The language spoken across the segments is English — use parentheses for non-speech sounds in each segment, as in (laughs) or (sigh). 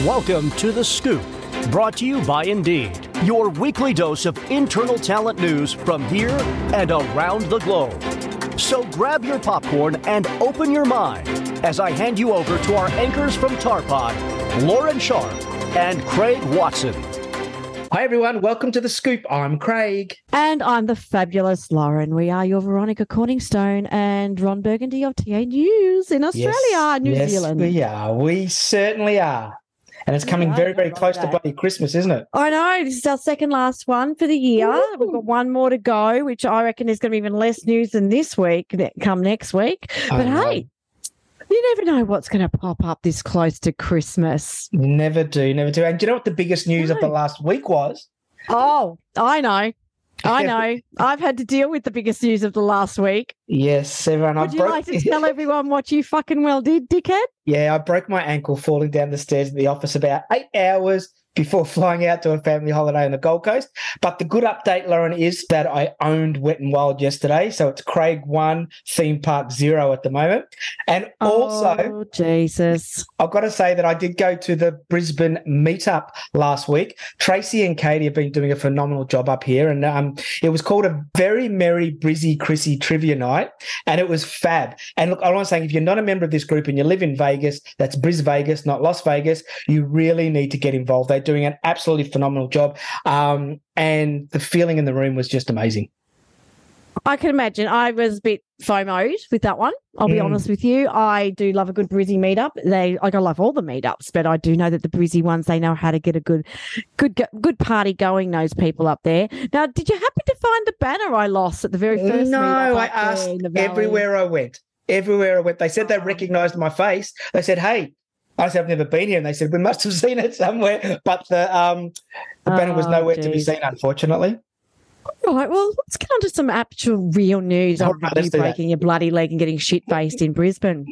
Welcome to The Scoop, brought to you by Indeed, your weekly dose of internal talent news from here and around the globe. So grab your popcorn and open your mind as I hand you over to our anchors from Tapod, Lauren Sharp and Craig Watson. Hi, everyone. Welcome to The Scoop. I'm Craig. And I'm the fabulous Lauren. We are your Veronica Corningstone and Ron Burgundy of TA News in Australia, yes, New yes, Zealand. We are. We certainly are. And it's coming Yeah, very, very close to bloody Christmas, isn't it? I know this is our second last one for the year. We've got one more to go, which I reckon is going to be even less news than this week. ne- Come next week, but know. hey, you never know what's going to pop up this close to Christmas. Never do, never do. And do you know what the biggest news of the last week was? Oh, I know, I (laughs) know. I've had to deal with the biggest news of the last week. Yes, everyone. I Would you broke, like to tell (laughs) everyone what you fucking well did, dickhead? yeah, I broke my ankle falling down the stairs at the office about eight hours before (laughs) flying out to a family holiday on the Gold Coast. But the good update, Lauren, is that I owned Wet and Wild yesterday. So it's Craig 1, Theme Park 0 at the moment. And also, oh, Jesus. I've got to say that I did go to the Brisbane meetup last week. Tracy and Katie have been doing a phenomenal job up here, and um, it was called a very merry Brizzy Chrissy trivia night, and it was fab. And look, I want to say, if you're not a member of this group and you live in Vegas, that's Bris Vegas, not Las Vegas. You really need to get involved. They're doing an absolutely phenomenal job, um, and the feeling in the room was just amazing. I can imagine. I was a bit FOMO'd with that one. I'll be Mm. honest with you. I do love a good Brizzy meetup. They like I love all the meetups, but I do know that the Brizzy ones they know how to get a good, good, good party going. Those people up there. Now, did you happen to find the banner I lost at the very first? no, I asked in the valley? everywhere I went. Everywhere I went, they said they Oh. recognised my face. They said, "Hey." I said, "I've never been here," and they said, "We must have seen it somewhere." But the um, the banner was Oh, nowhere to be seen, unfortunately. Right. Well, let's get on to some actual real news All on right, you let's that. breaking your bloody leg and getting shit faced in Brisbane.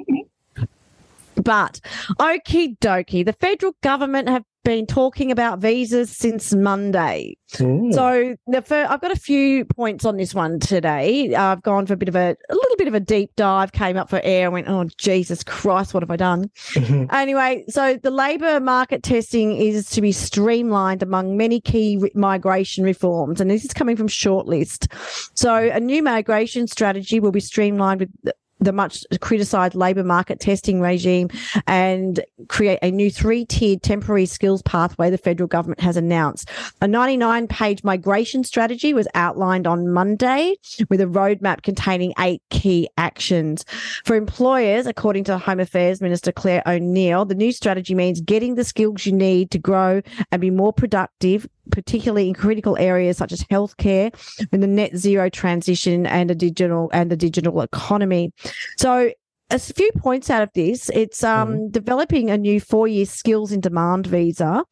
But okie dokie, the federal government have been talking about visas since Monday. Hmm. So the fir- I've got a few points on this one today. I've gone for a bit of a, a little bit of a deep dive. Came up for air. and Went, oh Jesus Christ, what have I done? Mm-hmm. Anyway, so the labour market testing is to be streamlined among many key re- migration reforms, and this is coming from Shortlist. So a new migration strategy will be streamlined with. The, much criticised labour market testing regime and create a new three tiered temporary skills pathway the federal government has announced. A 99 page migration strategy was outlined on Monday with a roadmap containing eight key actions. For employers, according to Home Affairs Minister Clare O'Neil, the new strategy means getting the skills you need to grow and be more productive, particularly in critical areas such as healthcare and the net zero transition and a digital and the digital economy. So a few points out of this. It's um, developing a new four-year skills in demand visa,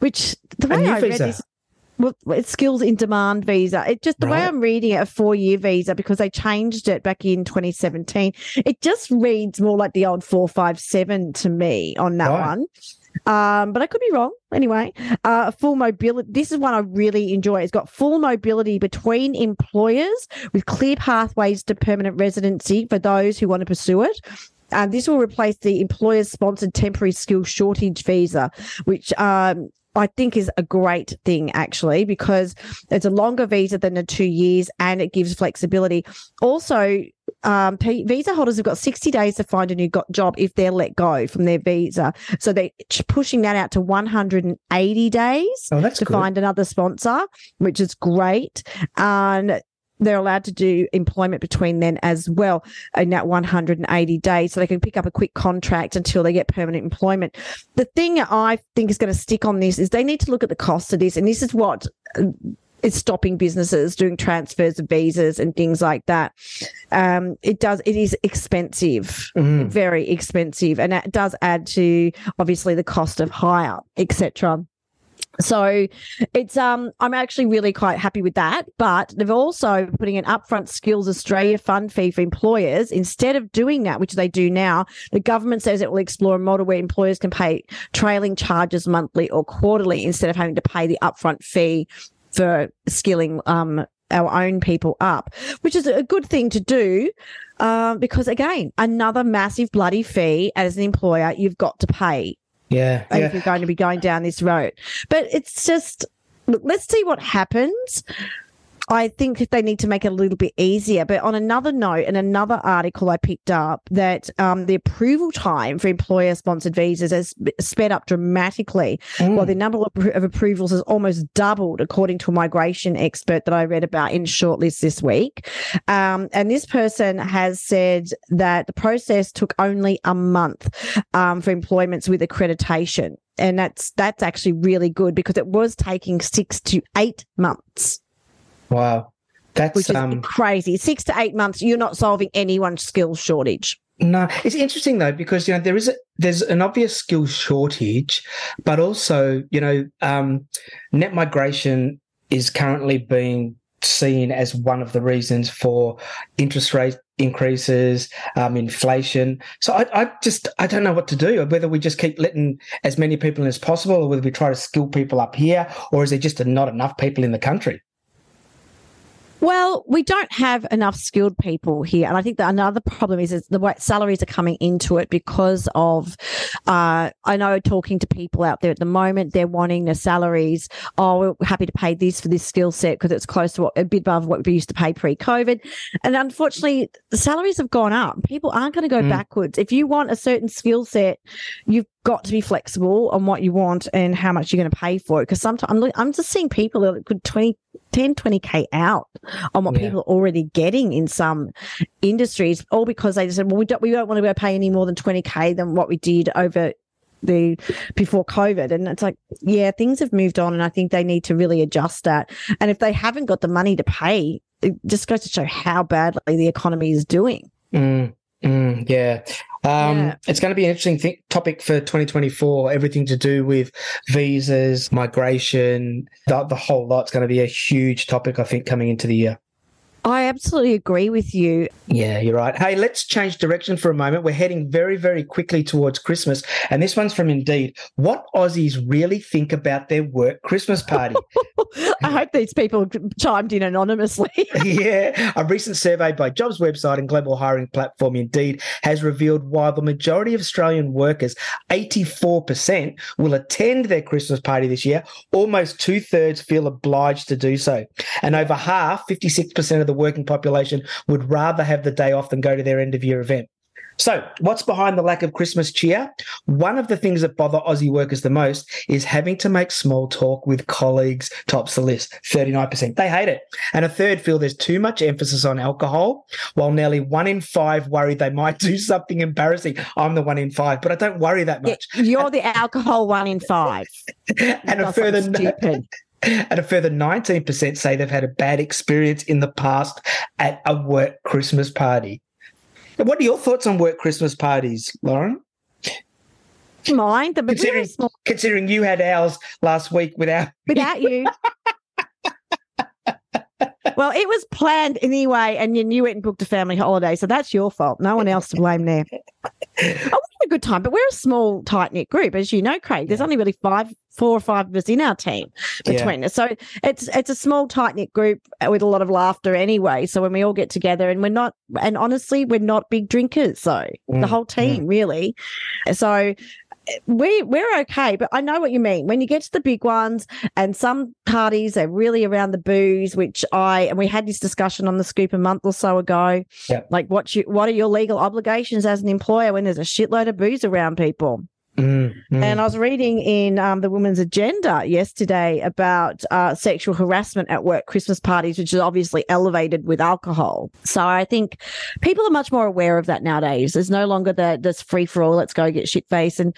which the way I read visa? this, well, it's skills in demand visa. It just the way I'm reading it, a four-year visa because they changed it back in 2017. It just reads more like the old four five seven to me on that Right. one. Um, but I could be wrong. Anyway, uh, full mobility. This is one I really enjoy. It's got full mobility between employers with clear pathways to permanent residency for those who want to pursue it. And this will replace the employer-sponsored temporary skill shortage visa, which um, I think is a great thing actually because it's a longer visa than the two years and it gives flexibility. Also, um, visa holders have got 60 days to find a new job if they're let go from their visa. So they're pushing that out to 180 days Oh, to good. find another sponsor, which is great. And they're allowed to do employment between then as well in that 180 days. So they can pick up a quick contract until they get permanent employment. The thing I think is going to stick on this is they need to look at the cost of this. And this is what uh, is stopping businesses doing transfers of visas and things like that. Um, it does, it is expensive Mhm. very expensive and that does add to obviously the cost of hire etc so it's um i'm actually really quite happy with that but they've also putting an upfront skills australia fund fee for employers instead of doing that which they do now the government says it will explore a model where employers can pay trailing charges monthly or quarterly instead of having to pay the upfront fee for skilling um our own people up which is a good thing to do um, because again, another massive bloody fee as an employer you've got to pay. Yeah. if yeah. you're going to be going down this road. But it's just, look, let's see what happens. I think they need to make it a little bit easier. But on another note, in another article I picked up, that um, the approval time for employer sponsored visas has sped up dramatically, Mm. while the number of, of approvals has almost doubled, according to a migration expert that I read about in Shortlist this week. Um, and this person has said that the process took only a month um, for employments with accreditation. And that's that's actually really good because it was taking six to eight months Wow. That's which is um crazy. Six to eight months, you're not solving anyone's skill shortage. no, it's interesting though because you know there is a there's an obvious skill shortage, but also you know um, net migration is currently being seen as one of the reasons for interest rate increases, um, inflation. So I, I just I don't know what to do. Whether we just keep letting as many people in as possible, or whether we try to skill people up here, or is there just not enough people in the country? Well, we don't have enough skilled people here, and I think that another problem is, is the way salaries are coming into it because of. Uh, I know talking to people out there at the moment, they're wanting the salaries. Oh, we're happy to pay this for this skill set because it's close to what a bit above what we used to pay pre-COVID, and unfortunately, the salaries have gone up. People aren't going to go Mm. backwards. If you want a certain skill set, you've got to be flexible on what you want and how much you're going to pay for it. Because sometimes I'm, I'm just seeing people that could 20, 10, 20k out on what Yeah. people are already getting in some industries, all because they just said, well, we don't, we don't want to go pay any more than 20k than what we did over the before COVID. And it's like, yeah, things have moved on, and I think they need to really adjust that. And if they haven't got the money to pay, it just goes to show how badly the economy is doing. Mm, mm, yeah. Um, Yeah. It's going to be an interesting th- topic for 2024. Everything to do with visas, migration, the, the whole lot's going to be a huge topic, I think, coming into the year. I absolutely agree with you. Yeah, you're right. Hey, let's change direction for a moment. We're heading very, very quickly towards Christmas. And this one's from Indeed. What Aussies really think about their work Christmas party? (laughs) I hope these people chimed in anonymously. (laughs) yeah. A recent survey by jobs website and global hiring platform Indeed has revealed while the majority of Australian workers, 84%, will attend their Christmas party this year, almost two thirds feel obliged to do so. And over half, 56% of the working population, would rather have the day off than go to their end of year event. So, what's behind the lack of Christmas cheer? One of the things that bother Aussie workers the most is having to make small talk with colleagues, tops the list 39%. They hate it. And a third feel there's too much emphasis on alcohol, while nearly one in five worry they might do something embarrassing. I'm the one in five, but I don't worry that Yeah, much. you're the alcohol one in five. (laughs) and a That's further stupid. And a further 19% say they've had a bad experience in the past at a work Christmas party. What are your thoughts on work Christmas parties, Lauren? Mine, the Considering, considering you had ours last week without without you. (laughs) well, it was planned anyway, and you you went and booked a family holiday, so that's your fault. No one else to blame there. (laughs) Oh, we had a good time, but we're a small, tight knit group, as you know, Craig. There's only really five, four or five of us in our team between us, so it's it's a small, tight knit group with a lot of laughter anyway. So when we all get together, and we're not, and honestly, we're not big drinkers, so the Mm, whole team really. So we we're okay, but I know what you mean. When you get to the big ones, and some parties are really around the booze, which I and we had this discussion on the scoop a month or so ago. Yeah. Like, what you what are your legal obligations as an employer when there's a shitload of booze around people? Mm, mm. And I was reading in um, the Women's Agenda yesterday about uh, sexual harassment at work Christmas parties, which is obviously elevated with alcohol. So I think people are much more aware of that nowadays. There's no longer the this free for all. Let's go get shit faced, and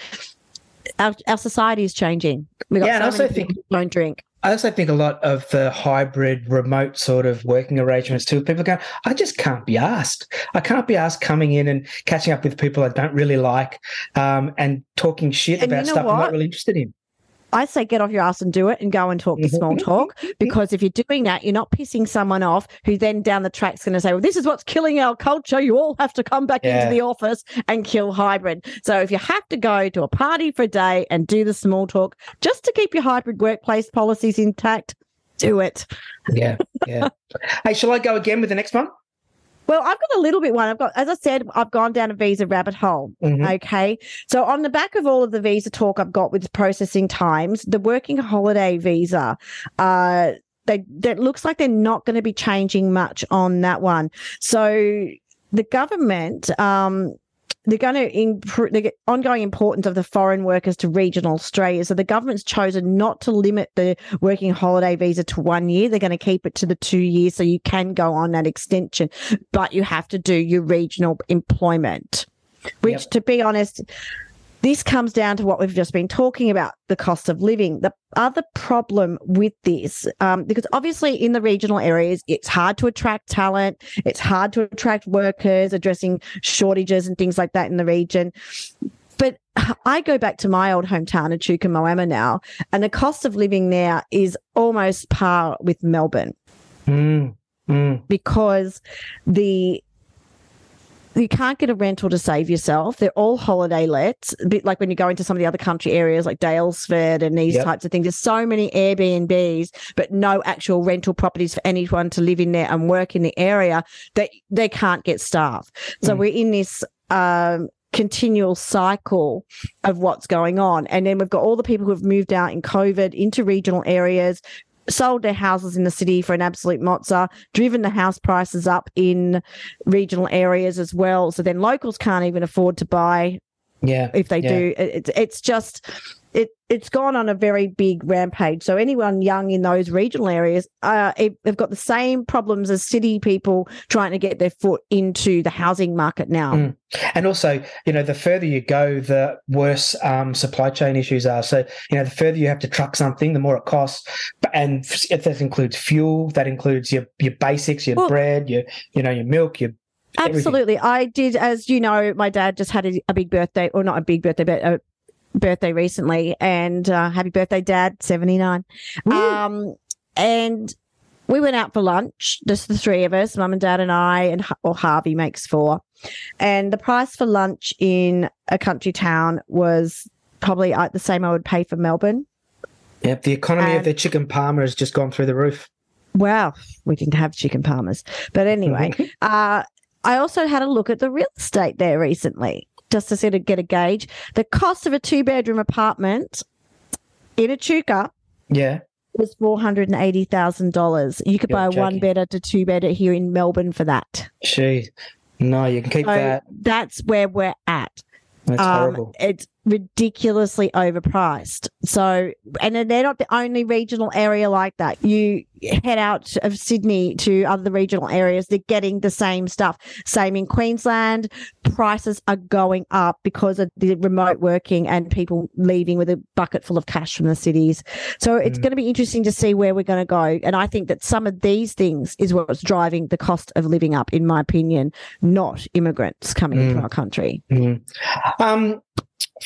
our our society is changing. We got Yeah, and I so also many think- don't drink. I also think a lot of the hybrid remote sort of working arrangements too. People go, I just can't be asked. I can't be asked coming in and catching up with people I don't really like um, and talking shit And you about know stuff I'm not really interested in. I say get off your ass and do it and go and talk the small mm-hmm. talk mm-hmm. because if you're doing that, you're not pissing someone off who then down the track's going to say, well, this is what's killing our culture. You all have to come back Yeah. into the office and kill hybrid. So if you have to go to a party for a day and do the small talk just to keep your hybrid workplace policies intact, do it. Yeah, yeah. (laughs) hey, shall I go again with the next one? Well, I've got a little bit one. I've got, as I said, I've gone down a visa rabbit hole. Mhm. Okay. So, on the back of all of the visa talk I've got with processing times, the working holiday visa, uh, they, that looks like they're not going to be changing much on that one. So, the government, um, they're going to improve the ongoing importance of the foreign workers to regional Australia. So the government's chosen not to limit the working holiday visa to one year. They're going to keep it to the two years so you can go on that extension, but you have to do your regional employment, which Yep. to be honest, this comes down to what we've just been talking about the cost of living. The other problem with this, um, because obviously in the regional areas, it's hard to attract talent, it's hard to attract workers, addressing shortages and things like that in the region. But (sighs) I go back to my old hometown of Chuka now, and the cost of living there is almost par with Melbourne Mm, mm. because the you can't get a rental to save yourself. They're all holiday lets, a bit like when you go into some of the other country areas like Daylesford and these Yep. types of things. There's so many Airbnbs, but no actual rental properties for anyone to live in there and work in the area that they can't get staff. So Mm. we're in this um, continual cycle of what's going on. And then we've got all the people who have moved out in COVID into regional areas, sold their houses in the city for an absolute mozza, driven the house prices up in regional areas as well. So then locals can't even afford to buy Yeah. if they Yeah. do. It- It's it's just it it's gone on a very big rampage. So anyone young in those regional areas, uh, it- they've got the same problems as city people trying to get their foot into the housing market now. Mm. And also, you know, the further you go, the worse um, supply chain issues are. So, you know, the further you have to truck something, the more it costs. But- And f- that includes fuel. That includes your your basics, your Well- bread, your you know your milk, your everything. Absolutely. I did, as you know, my dad just had a, a big birthday, or not a big birthday, but a birthday recently. And uh, happy birthday, Dad, 79. Um, and we went out for lunch, just the three of us, mum and dad and I, and or Harvey makes four. And the price for lunch in a country town was probably uh, the same I would pay for Melbourne. Yep. The economy of the chicken parma has just gone through the roof. Wow, we didn't have chicken parmas. But anyway, (laughs) uh, I also had a look at the real estate there recently, just to sort of get a gauge. The cost of a two bedroom apartment in a Echuca Yeah. was four hundred and eighty thousand dollars. You could You're buy a one joking. bedder to two bedder here in Melbourne for that. Gee. No, you can keep So that. that's where we're at. That's Um, horrible. It's ridiculously overpriced. So, and they're not the only regional area like that. You head out of Sydney to other regional areas, they're getting the same stuff. Same in Queensland. Prices are going up because of the remote working and people leaving with a bucket full of cash from the cities. So it's Mm. going to be interesting to see where we're going to go. And I think that some of these things is what's driving the cost of living up, in my opinion, not immigrants coming into Mm. our country. Mm. Um,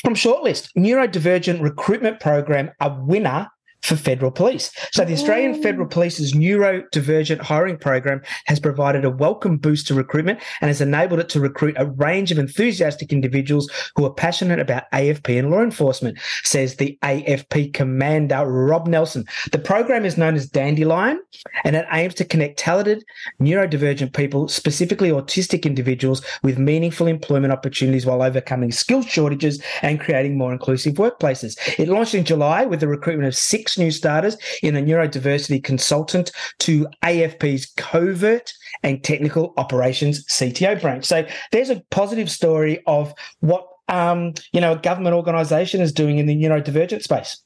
from shortlist, neurodivergent recruitment program, a winner for federal police. So the Australian Oh. Federal Police's neurodivergent hiring program has provided a welcome boost to recruitment and has enabled it to recruit a range of enthusiastic individuals who are passionate about AFP and law enforcement, says the AFP commander Rob Nelson. The program is known as Dandelion and it aims to connect talented neurodivergent people, specifically autistic individuals, with meaningful employment opportunities while overcoming skill shortages and creating more inclusive workplaces. It launched in July with the recruitment of six new starters in the neurodiversity consultant to AFP's covert and technical operations CTO branch. So there's a positive story of what um, you know a government organisation is doing in the neurodivergent space.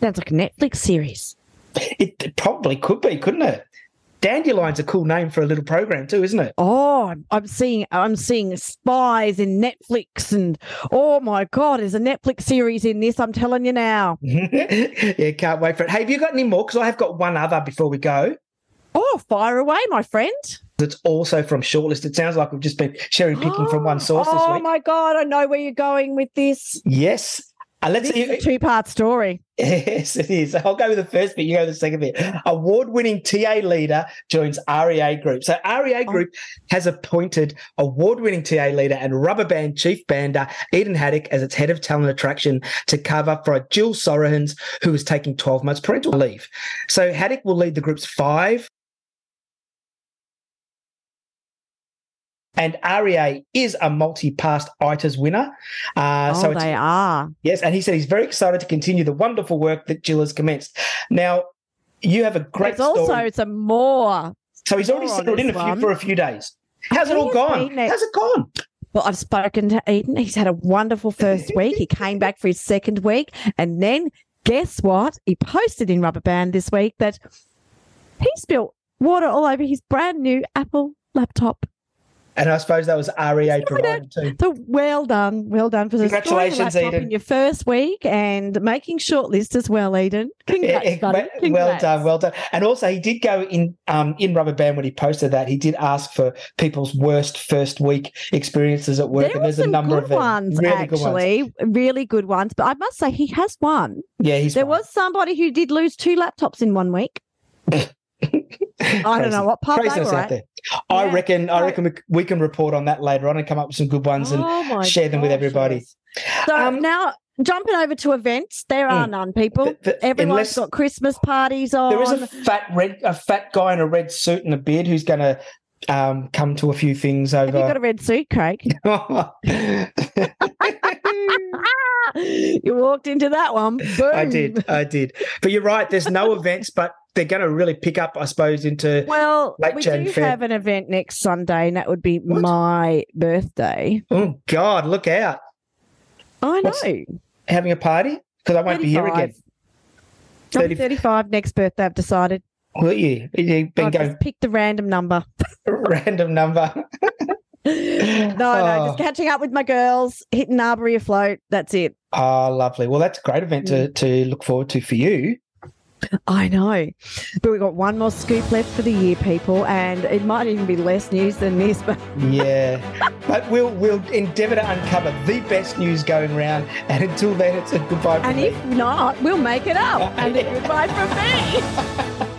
Sounds like a Netflix series. It, it probably could be, couldn't it? Dandelion's a cool name for a little program too, isn't it? Oh, I'm, I'm seeing I'm seeing spies in Netflix, and oh my god, there's a Netflix series in this. I'm telling you now. (laughs) yeah, can't wait for it. Hey, have you got any more? Because I have got one other before we go. Oh, fire away, my friend. It's also from Shortlist. It sounds like we've just been cherry picking from one (gasps) source oh this week. my god, I know where you're going with this. Yes. Uh, let's This is a two-part story. Yes, it is. I'll go with the first bit. You go with the second bit. Award-winning TA leader joins REA Group. So REA Oh. Group has appointed award-winning TA leader and rubber band chief bander Eden Haddock as its head of talent attraction to cover for Jill Sorahans, who is taking 12 months parental leave. So Haddock will lead the group's five and REA is a multi-past ITAs winner. Uh, oh, so it's, they are. yes, and he said he's very excited to continue the wonderful work that Jill has commenced. Now, you have a great There's also story. some more. So he's already settled in a few for a few days. How's it all gone? How's it gone? Well, I've spoken to Eden. He's had a wonderful first week. He came back for his second week. And then guess what? He posted in Rubber Band this week that he spilled water all over his brand new Apple laptop. And I suppose that was REA provided too. So well done. Well done for the Congratulations, Eden. in your first week and making shortlist as well, Eden. Congrats, Yeah, buddy. well- well done, well done. And also, he did go in um, in Rubber Band when he posted that. He did ask for people's worst first week experiences at work, There and there's a number good of them. ones, really good ones. actually. Really good ones. But I must say, he has won. Yeah, he's There one. was somebody who did lose two laptops in one week. (laughs) I don't know what pub they were out at. there. I reckon. I reckon we, we can report on that later on and come up with some good ones. And Oh my share them with everybody. So Um, now jumping over to events, there are Mm. none, people. th- th- Everyone's got Christmas parties on. there is a fat red, a fat guy in a red suit and a beard who's going to um, come to a few things over. Have you got a red suit, Craig? (laughs) (laughs) you walked into that one. Boom. I did, I did. But you're right. There's no (laughs) events, but they're going to really pick up, I suppose, into. Well, Late we Jan do Feb. have an event next Sunday, and that would be What? my birthday. Oh God, look out! I know. What's- Having a party because I won't be here again. 35. I'm 35 next birthday, I've decided. Will you? You've been I've going just picked a random number. (laughs) random number. (laughs) no, no, Oh. just catching up with my girls, hitting Arbory Afloat. That's it. Oh, lovely. Well, that's a great event to, mm. to look forward to for you. I know. But we've got one more scoop left for the year, people, and it might even be less news than this, (laughs) but Yeah. but we'll we'll endeavour to uncover the best news going round. And until then, it's a goodbye from and me. if not, we'll make it up. (laughs) And a goodbye from me. (laughs)